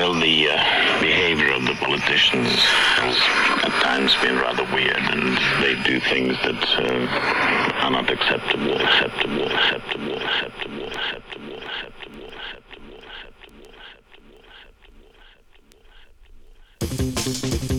Well, the uh, behavior of the politicians has at times been rather weird, and they do things that uh, are not acceptable, acceptable, acceptable, acceptable, acceptable, acceptable, acceptable, acceptable, acceptable, acceptable, acceptable.